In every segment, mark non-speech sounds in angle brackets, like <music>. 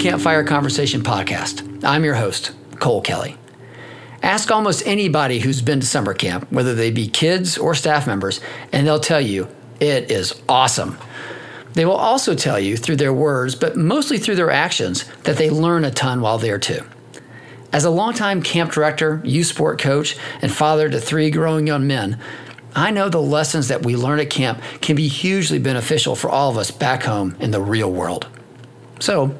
Campfire Conversation Podcast. I'm your host, Cole Kelly. Ask almost anybody who's been to summer camp, whether they be kids or staff members, and they'll tell you it is awesome. They will also tell you through their words, but mostly through their actions, that they learn a ton while there too. As a longtime camp director, youth sport coach, and father to three growing young men, I know the lessons that we learn at camp can be hugely beneficial for all of us back home in the real world. So,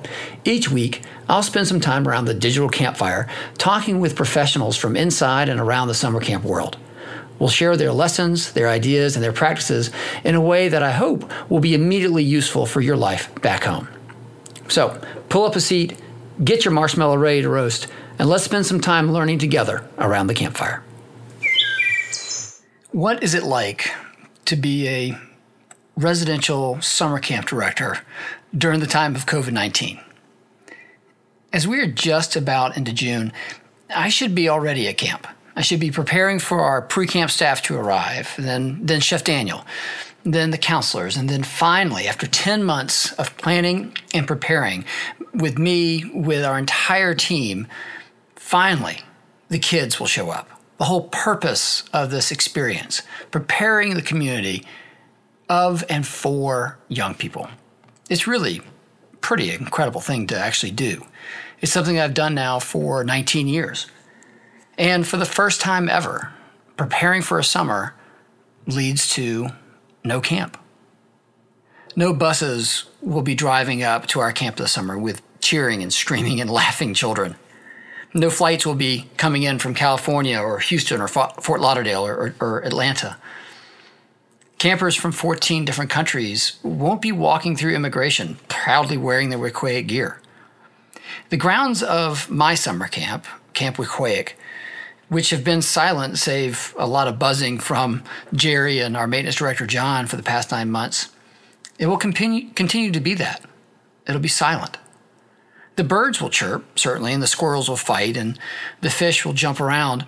each week, I'll spend some time around the digital campfire talking with professionals from inside and around the summer camp world. We'll share their lessons, their ideas, and their practices in a way that I hope will be immediately useful for your life back home. So, pull up a seat, get your marshmallow ready to roast, and let's spend some time learning together around the campfire. What is it like to be a residential summer camp director during the time of COVID 19? As we are just about into June, I should be already at camp. I should be preparing for our pre camp staff to arrive, then, then Chef Daniel, then the counselors, and then finally, after 10 months of planning and preparing with me, with our entire team, finally, the kids will show up the whole purpose of this experience, preparing the community of and for young people. It's really pretty incredible thing to actually do. It's something I've done now for 19 years. And for the first time ever, preparing for a summer leads to no camp. No buses will be driving up to our camp this summer with cheering and screaming and <laughs> laughing children. No flights will be coming in from California or Houston or Fort Lauderdale or, or, or Atlanta. Campers from 14 different countries won't be walking through immigration proudly wearing their Weequahic gear. The grounds of my summer camp, Camp Weequahic, which have been silent save a lot of buzzing from Jerry and our maintenance director John for the past nine months, it will continue, continue to be that. It'll be silent. The birds will chirp, certainly, and the squirrels will fight, and the fish will jump around.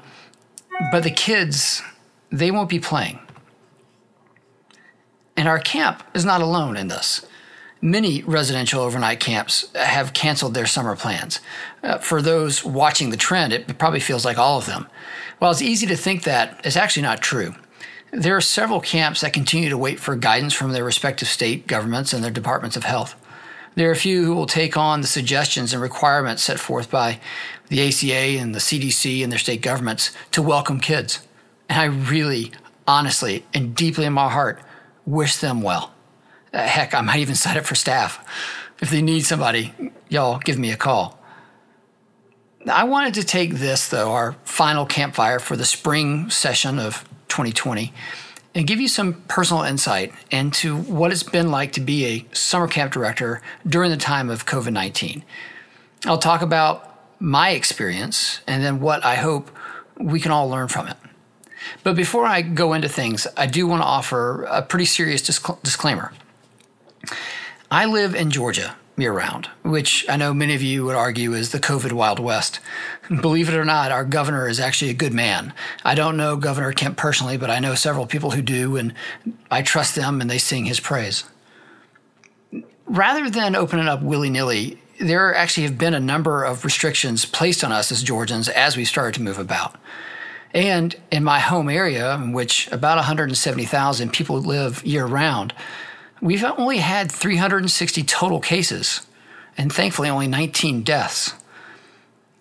But the kids, they won't be playing. And our camp is not alone in this. Many residential overnight camps have canceled their summer plans. Uh, for those watching the trend, it probably feels like all of them. While it's easy to think that, it's actually not true. There are several camps that continue to wait for guidance from their respective state governments and their departments of health. There are a few who will take on the suggestions and requirements set forth by the ACA and the CDC and their state governments to welcome kids. And I really, honestly, and deeply in my heart, wish them well. Uh, heck, I might even sign up for staff. If they need somebody, y'all give me a call. I wanted to take this, though, our final campfire for the spring session of 2020, and give you some personal insight into what it's been like to be a summer camp director during the time of COVID 19. I'll talk about my experience and then what I hope we can all learn from it. But before I go into things, I do want to offer a pretty serious disclaimer. I live in Georgia, year round, which I know many of you would argue is the COVID Wild West. Believe it or not, our governor is actually a good man. I don't know Governor Kemp personally, but I know several people who do, and I trust them and they sing his praise. Rather than opening up willy nilly, there actually have been a number of restrictions placed on us as Georgians as we started to move about. And in my home area, in which about 170,000 people live year round, We've only had 360 total cases, and thankfully only 19 deaths.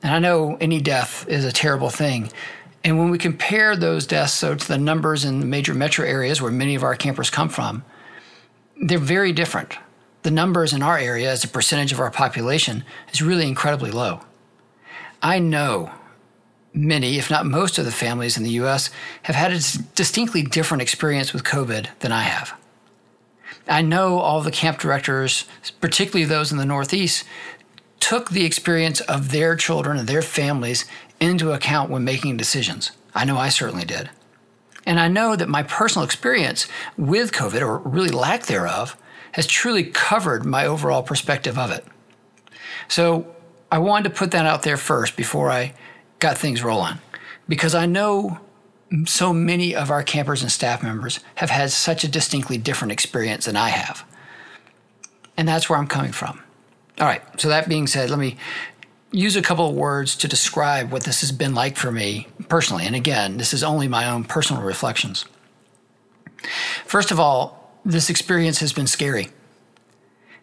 And I know any death is a terrible thing. And when we compare those deaths so to the numbers in the major metro areas where many of our campers come from, they're very different. The numbers in our area as a percentage of our population is really incredibly low. I know many, if not most of the families in the US have had a distinctly different experience with COVID than I have. I know all the camp directors, particularly those in the Northeast, took the experience of their children and their families into account when making decisions. I know I certainly did. And I know that my personal experience with COVID, or really lack thereof, has truly covered my overall perspective of it. So I wanted to put that out there first before I got things rolling, because I know so many of our campers and staff members have had such a distinctly different experience than I have. And that's where I'm coming from. All right, so that being said, let me use a couple of words to describe what this has been like for me personally. And again, this is only my own personal reflections. First of all, this experience has been scary.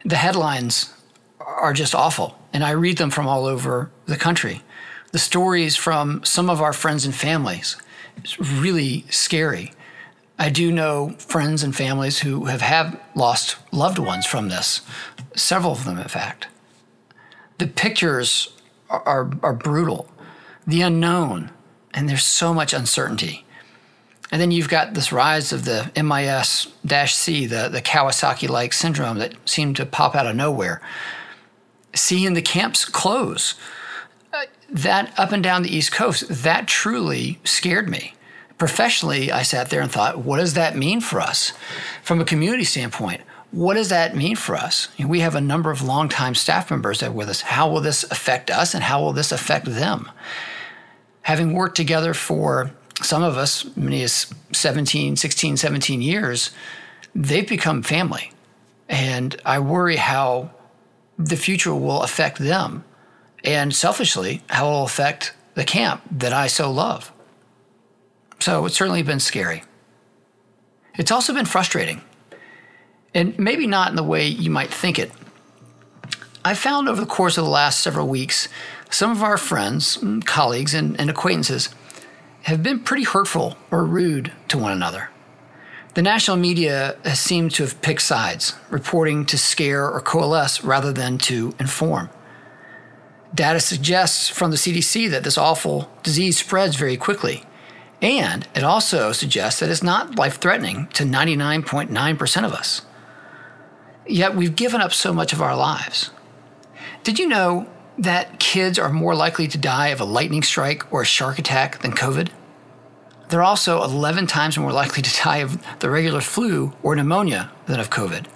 The headlines are just awful, and I read them from all over the country. The stories from some of our friends and families, it's really scary. I do know friends and families who have have lost loved ones from this, several of them, in fact. The pictures are, are, are brutal, the unknown, and there's so much uncertainty. And then you've got this rise of the MIS C, the, the Kawasaki like syndrome that seemed to pop out of nowhere. Seeing the camps close, that up and down the East Coast, that truly scared me professionally, I sat there and thought, what does that mean for us? From a community standpoint, what does that mean for us? We have a number of longtime staff members that are with us. How will this affect us and how will this affect them? Having worked together for some of us, many as 17, 16, 17 years, they've become family. And I worry how the future will affect them and selfishly how it will affect the camp that I so love. So it's certainly been scary. It's also been frustrating, and maybe not in the way you might think it. I found over the course of the last several weeks, some of our friends, mm, colleagues, and, and acquaintances have been pretty hurtful or rude to one another. The national media has seemed to have picked sides, reporting to scare or coalesce rather than to inform. Data suggests from the CDC that this awful disease spreads very quickly and it also suggests that it's not life threatening to 99.9% of us. Yet we've given up so much of our lives. Did you know that kids are more likely to die of a lightning strike or a shark attack than COVID? They're also 11 times more likely to die of the regular flu or pneumonia than of COVID.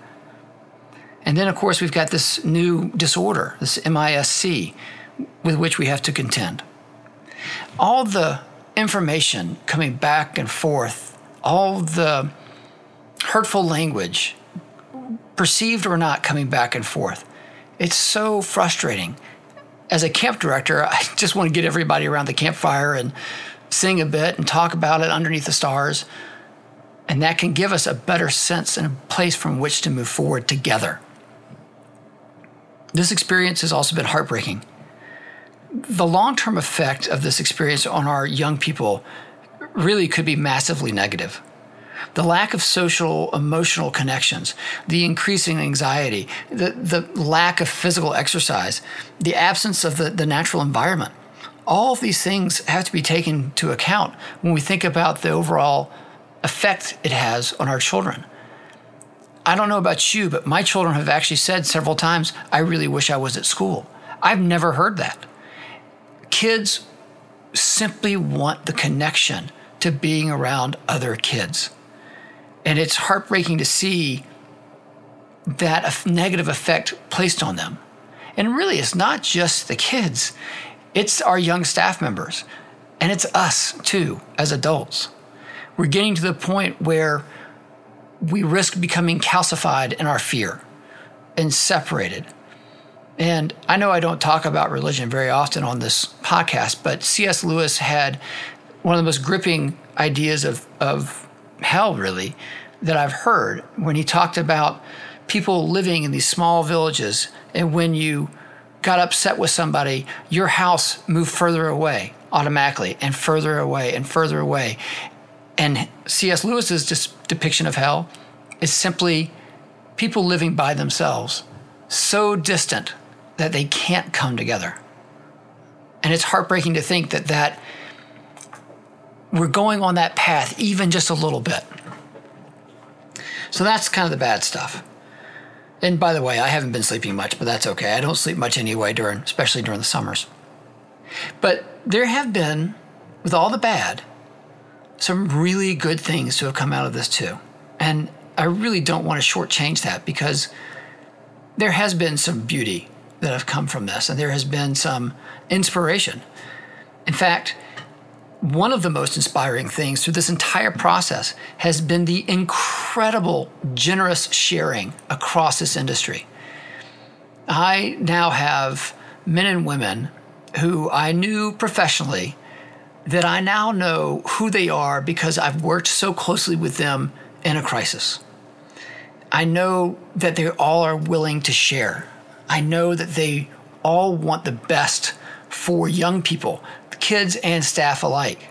And then, of course, we've got this new disorder, this MIS-C, with which we have to contend. All the information coming back and forth, all the hurtful language, perceived or not, coming back and forth. It's so frustrating. As a camp director, <laughs> I just want to get everybody around the campfire and sing a bit and talk about it underneath the stars. And that can give us a better sense and a place from which to move forward together. This experience has also been heartbreaking the long term effect of this experience on our young people really could be massively negative. The lack of social emotional connections, the increasing anxiety, the, the lack of physical exercise, the absence of the, the natural environment, all of these things have to be taken into account when we think about the overall effect it has on our children. I don't know about you, but my children have actually said several times, I really wish I was at school. I've never heard that kids simply want the connection to being around other kids. And it's heartbreaking to see that negative effect placed on them. And really, it's not just the kids, it's our young staff members. And it's us too, as adults. We're getting to the point where we risk becoming calcified in our fear and separated and I know I don't talk about religion very often on this podcast, but C.S. Lewis had one of the most gripping ideas of, of hell, really, that I've heard when he talked about people living in these small villages. And when you got upset with somebody, your house moved further away automatically and further away and further away. And C.S. Lewis's depiction of hell is simply people living by themselves, so distant that they can't come together. And it's heartbreaking to think that that we're going on that path even just a little bit. So that's kind of the bad stuff. And by the way, I haven't been sleeping much, but that's okay. I don't sleep much anyway during especially during the summers. But there have been with all the bad some really good things to have come out of this too. And I really don't want to shortchange that because there has been some beauty that have come from this, and there has been some inspiration. In fact, one of the most inspiring things through this entire process has been the incredible generous sharing across this industry. I now have men and women who I knew professionally that I now know who they are because I've worked so closely with them in a crisis. I know that they all are willing to share. I know that they all want the best for young people, kids and staff alike.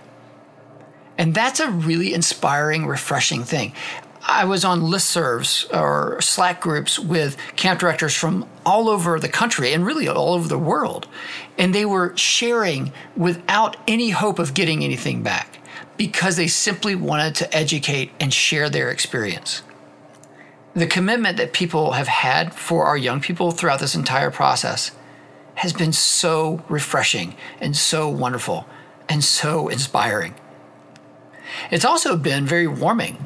And that's a really inspiring, refreshing thing. I was on listservs or Slack groups with camp directors from all over the country and really all over the world. And they were sharing without any hope of getting anything back because they simply wanted to educate and share their experience. The commitment that people have had for our young people throughout this entire process has been so refreshing and so wonderful and so inspiring. It's also been very warming.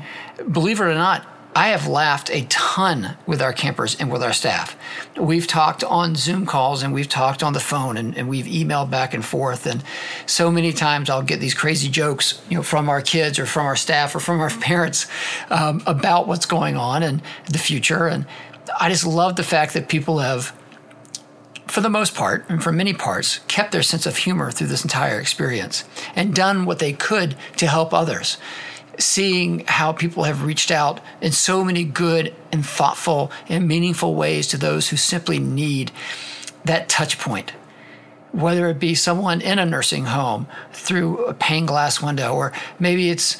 Believe it or not, I have laughed a ton with our campers and with our staff. We've talked on Zoom calls and we've talked on the phone and, and, we've emailed back and forth. And so many times I'll get these crazy jokes, you know, from our kids or from our staff or from our <laughs> parents um, about what's going on and the future. And I just love the fact that people have for the most part, and for many parts, kept their sense of humor through this entire experience and done what they could to help others. Seeing how people have reached out in so many good and thoughtful and meaningful ways to those who simply need that touch point whether it be someone in a nursing home through a pane glass window, or maybe it's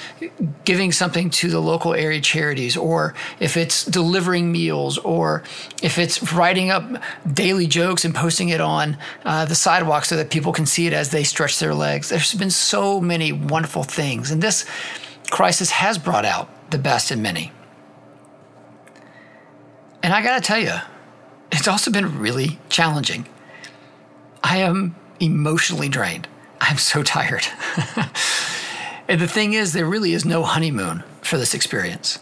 giving something to the local area charities, or if it's delivering meals, or if it's writing up daily jokes and posting it on uh, the sidewalk so that people can see it as they stretch their legs. There's been so many wonderful things, and this crisis has brought out the best in many. And I got to tell you, it's also been really challenging. I am emotionally drained. I'm so tired. <laughs> and the thing is, there really is no honeymoon for this experience.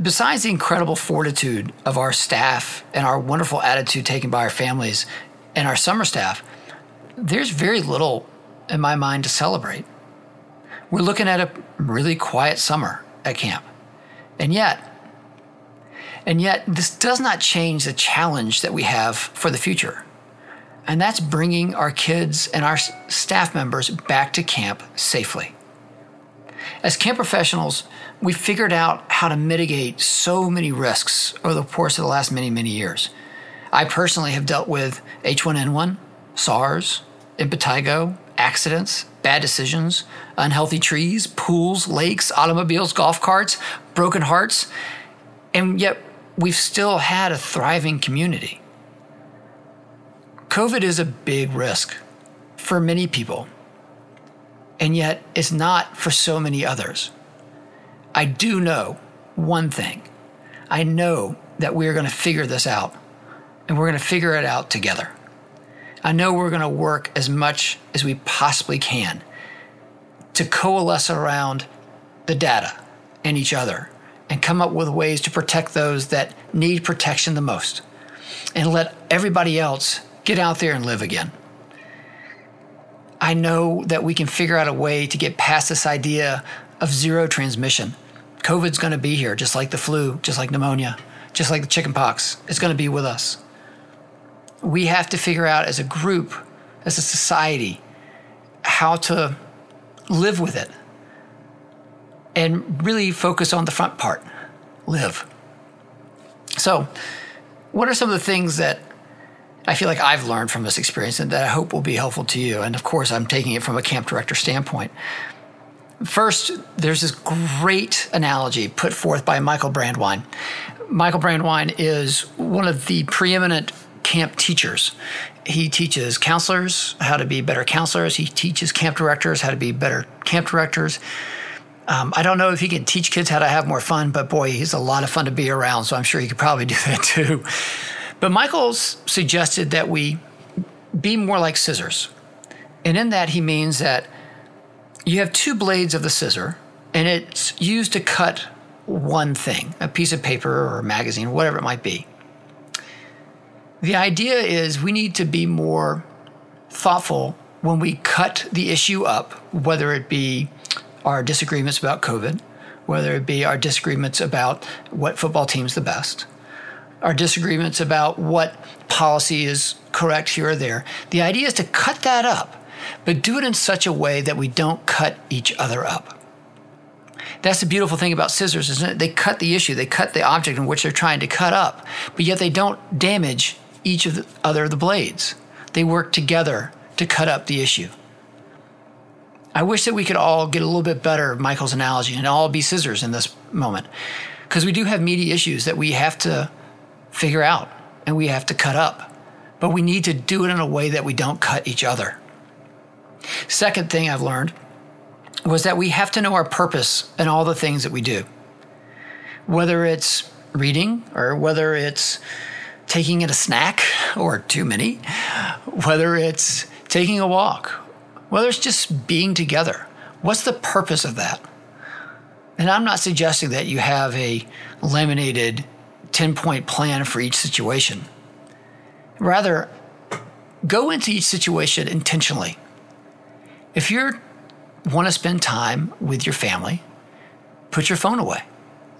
Besides the incredible fortitude of our staff and our wonderful attitude taken by our families and our summer staff, there's very little in my mind to celebrate. We're looking at a really quiet summer at camp. And yet, and yet, this does not change the challenge that we have for the future and that's bringing our kids and our staff members back to camp safely. As camp professionals, we figured out how to mitigate so many risks over the course of the last many, many years. I personally have dealt with H1N1, SARS, impetigo, accidents, bad decisions, unhealthy trees, pools, lakes, automobiles, golf carts, broken hearts, and yet we've still had a thriving community. COVID is a big risk for many people, and yet it's not for so many others. I do know one thing I know that we're going to figure this out, and we're going to figure it out together. I know we're going to work as much as we possibly can to coalesce around the data and each other and come up with ways to protect those that need protection the most and let everybody else get out there and live again. I know that we can figure out a way to get past this idea of zero transmission. COVID's going to be here, just like the flu, just like pneumonia, just like the chickenpox. It's going to be with us. We have to figure out as a group, as a society, how to live with it and really focus on the front part live. So, what are some of the things that I feel like I've learned from this experience and that I hope will be helpful to you. And of course, I'm taking it from a camp director standpoint. First, there's this great analogy put forth by Michael Brandwein. Michael Brandwein is one of the preeminent camp teachers. He teaches counselors how to be better counselors. He teaches camp directors how to be better camp directors. Um, I don't know if he can teach kids how to have more fun, but boy, he's a lot of fun to be around. So I'm sure he could probably do <laughs> that too. But Michael's suggested that we be more like scissors. And in that, he means that you have two blades of the scissor, and it's used to cut one thing a piece of paper or a magazine, whatever it might be. The idea is we need to be more thoughtful when we cut the issue up, whether it be our disagreements about COVID, whether it be our disagreements about what football team's the best, our disagreements about what policy is correct here or there. The idea is to cut that up, but do it in such a way that we don't cut each other up. That's the beautiful thing about scissors, isn't it? They cut the issue, they cut the object in which they're trying to cut up, but yet they don't damage each of the other of the blades. They work together to cut up the issue. I wish that we could all get a little bit better of Michael's analogy and all be scissors in this moment. Because we do have meaty issues that we have to figure out and we have to cut up. But we need to do it in a way that we don't cut each other. Second thing I've learned was that we have to know our purpose in all the things that we do. Whether it's reading or whether it's taking in a snack or too many, whether it's taking a walk, whether it's just being together. What's the purpose of that? And I'm not suggesting that you have a laminated 10 point plan for each situation. Rather, go into each situation intentionally. If you want to spend time with your family, put your phone away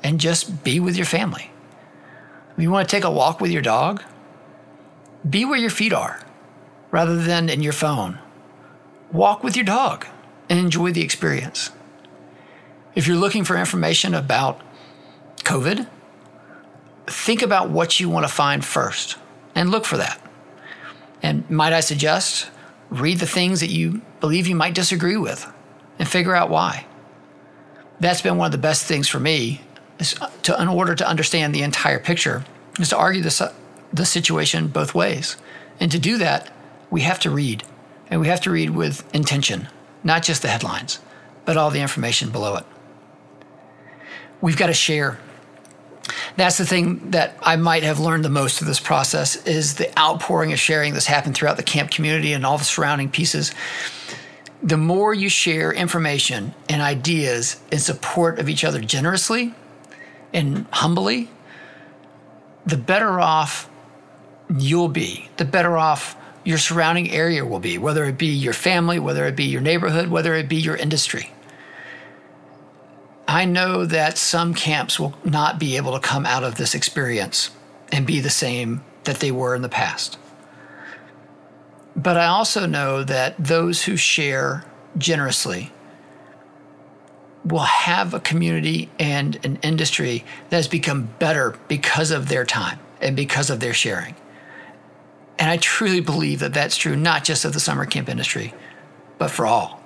and just be with your family. If you want to take a walk with your dog, be where your feet are rather than in your phone. Walk with your dog and enjoy the experience. If you're looking for information about COVID, think about what you want to find first and look for that. And might I suggest, read the things that you believe you might disagree with and figure out why. That's been one of the best things for me is uh, to, in order to understand the entire picture, is to argue this, the situation both ways. And to do that, we have to read. And we have to read with intention, not just the headlines, but all the information below it. We've got to share that's the thing that I might have learned the most through this process is the outpouring of sharing that's happened throughout the camp community and all the surrounding pieces. The more you share information and ideas in support of each other generously and humbly, the better off you'll be, the better off your surrounding area will be, whether it be your family, whether it be your neighborhood, whether it be your industry. I know that some camps will not be able to come out of this experience and be the same that they were in the past. But I also know that those who share generously will have a community and an industry that has become better because of their time and because of their sharing. And I truly believe that that's true, not just of the summer camp industry, but for all.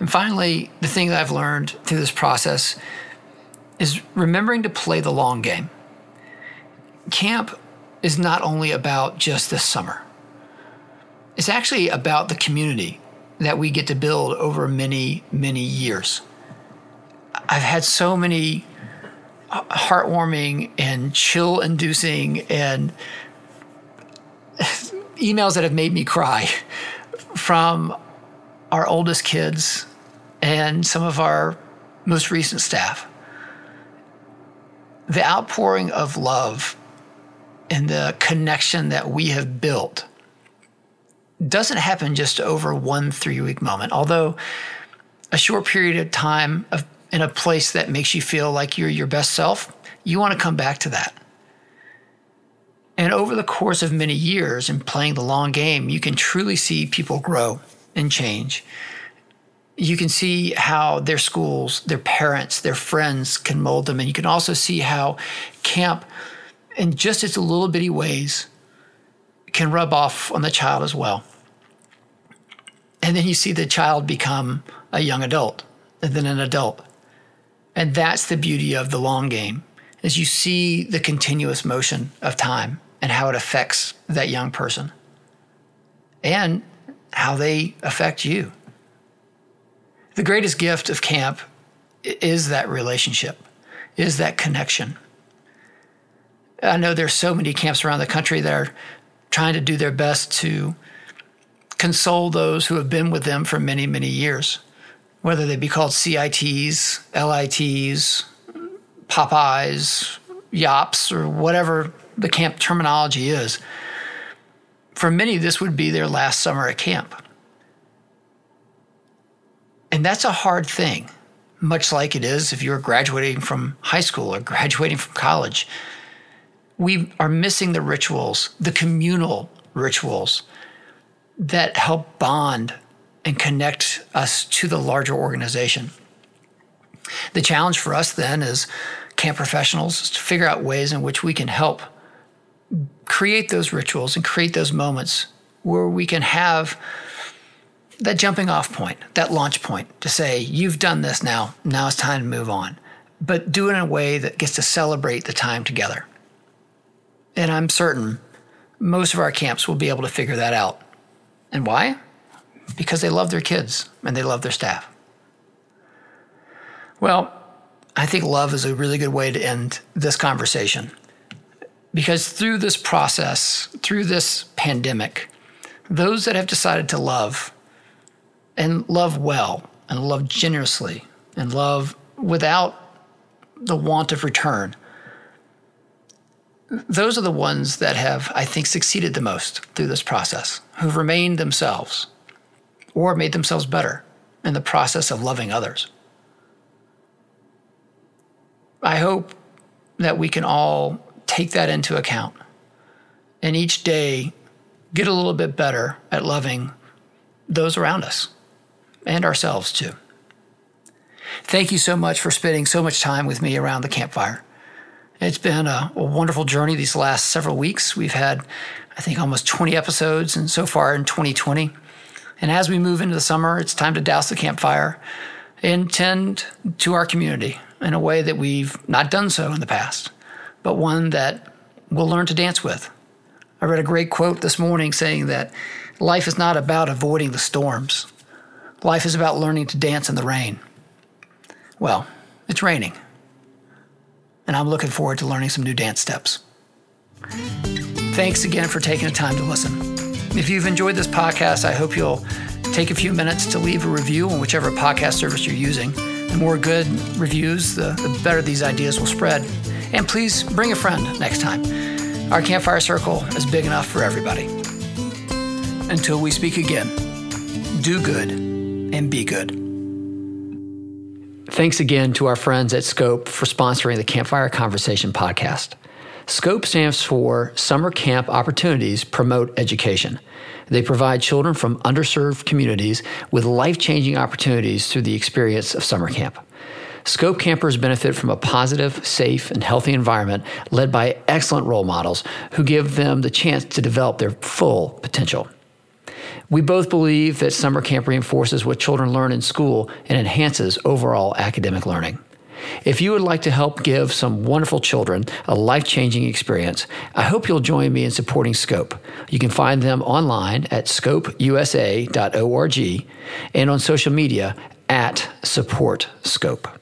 And finally, the thing that I've learned through this process is remembering to play the long game. Camp is not only about just this summer, it's actually about the community that we get to build over many, many years. I've had so many heartwarming and chill inducing and <laughs> emails that have made me cry from our oldest kids and some of our most recent staff. The outpouring of love and the connection that we have built doesn't happen just over one three week moment, although a short period of time of, in a place that makes you feel like you're your best self, you want to come back to that. And over the course of many years and playing the long game, you can truly see people grow and change you can see how their schools, their parents, their friends can mold them. And you can also see how camp, in just its little bitty ways, can rub off on the child as well. And then you see the child become a young adult and then an adult. And that's the beauty of the long game is you see the continuous motion of time and how it affects that young person and how they affect you the greatest gift of camp is that relationship, is that connection. I know there's so many camps around the country that are trying to do their best to console those who have been with them for many, many years, whether they be called CITs, LITs, Popeyes, YOPs, or whatever the camp terminology is. For many, this would be their last summer at camp. And that's a hard thing, much like it is if you're graduating from high school or graduating from college. we are missing the rituals, the communal rituals that help bond and connect us to the larger organization. The challenge for us then is camp professionals is to figure out ways in which we can help create those rituals and create those moments where we can have that jumping off point, that launch point to say, you've done this now, now it's time to move on. But do it in a way that gets to celebrate the time together. And I'm certain most of our camps will be able to figure that out. And why? Because they love their kids and they love their staff. Well, I think love is a really good way to end this conversation. Because through this process, through this pandemic, those that have decided to love and love well and love generously and love without the want of return those are the ones that have, I think, succeeded the most through this process, who've remained themselves or made themselves better in the process of loving others. I hope that we can all take that into account and each day get a little bit better at loving those around us and ourselves too. Thank you so much for spending so much time with me around the campfire. It's been a, a, wonderful journey these last several weeks. We've had, I think, almost 20 episodes, and so far in 2020. And as we move into the summer, it's time to douse the campfire and tend to our community in a way that we've not done so in the past, but one that we'll learn to dance with. I read a great quote this morning saying that life is not about avoiding the storms, life is about learning to dance in the rain. Well, it's raining and I'm looking forward to learning some new dance steps. Thanks again for taking the time to listen. If you've enjoyed this podcast, I hope you'll take a few minutes to leave a review on whichever podcast service you're using. The more good reviews, the, the better these ideas will spread. And please bring a friend next time. Our campfire circle is big enough for everybody. Until we speak again, do good and be good. Thanks again to our friends at Scope for sponsoring the Campfire Conversation podcast. SCOPE stands for Summer Camp Opportunities Promote Education. They provide children from underserved communities with life changing opportunities through the experience of summer camp. Scope campers benefit from a positive, safe, and healthy environment led by excellent role models who give them the chance to develop their full potential. We both believe that summer camp reinforces what children learn in school and enhances overall academic learning. If you would like to help give some wonderful children a life changing experience, I hope you'll join me in supporting Scope. You can find them online at scopeusa.org and on social media at Support Scope.